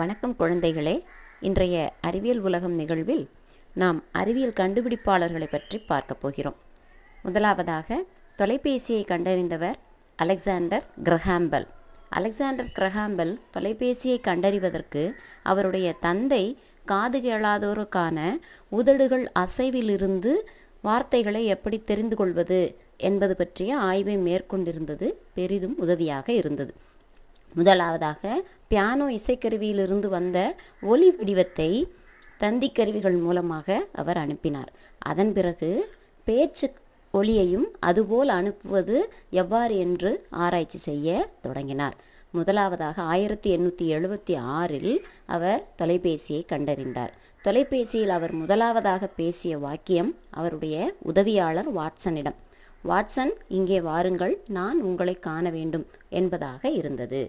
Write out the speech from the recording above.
வணக்கம் குழந்தைகளே. இன்றைய அறிவியல் உலகம் நிகழ்வில் நாம் அறிவியல் கண்டுபிடிப்பாளர்களை பற்றி பார்க்கப் போகிறோம். முதலாவதாக தொலைபேசியை கண்டறிந்தவர் அலெக்சாண்டர் கிரஹாம்பெல். அலெக்சாண்டர் கிரஹாம்பெல் தொலைபேசியை கண்டறிவதற்கு அவருடைய தந்தை காது கேளாதோருக்கான உதடுகள் அசைவிலிருந்து வார்த்தைகளை எப்படி தெரிந்து கொள்வது என்பது பற்றிய ஆய்வை மேற்கொண்டிருந்தது பெரிதும் உதவியாக இருந்தது. முதலாவதாக பியானோ இசைக்கருவியிலிருந்து வந்த ஒலி வடிவத்தை தந்தி கருவிகள் மூலமாக அவர் அனுப்பினார். அதன் பிறகு பேச்சு ஒலியையும் அதுபோல் அனுப்புவது எவ்வாறு என்று ஆராய்ச்சி செய்ய தொடங்கினார். முதலாவதாக ஆயிரத்தி எண்ணூற்றி எழுபத்தி ஆறில் அவர் தொலைபேசியை கண்டறிந்தார். தொலைபேசியில் அவர் முதலாவதாக பேசிய வாக்கியம் அவருடைய உதவியாளர் வாட்சனிடம். வாட்சன் இங்கே வாருங்கள் நான் உங்களை காண வேண்டும் என்பதாக இருந்தது.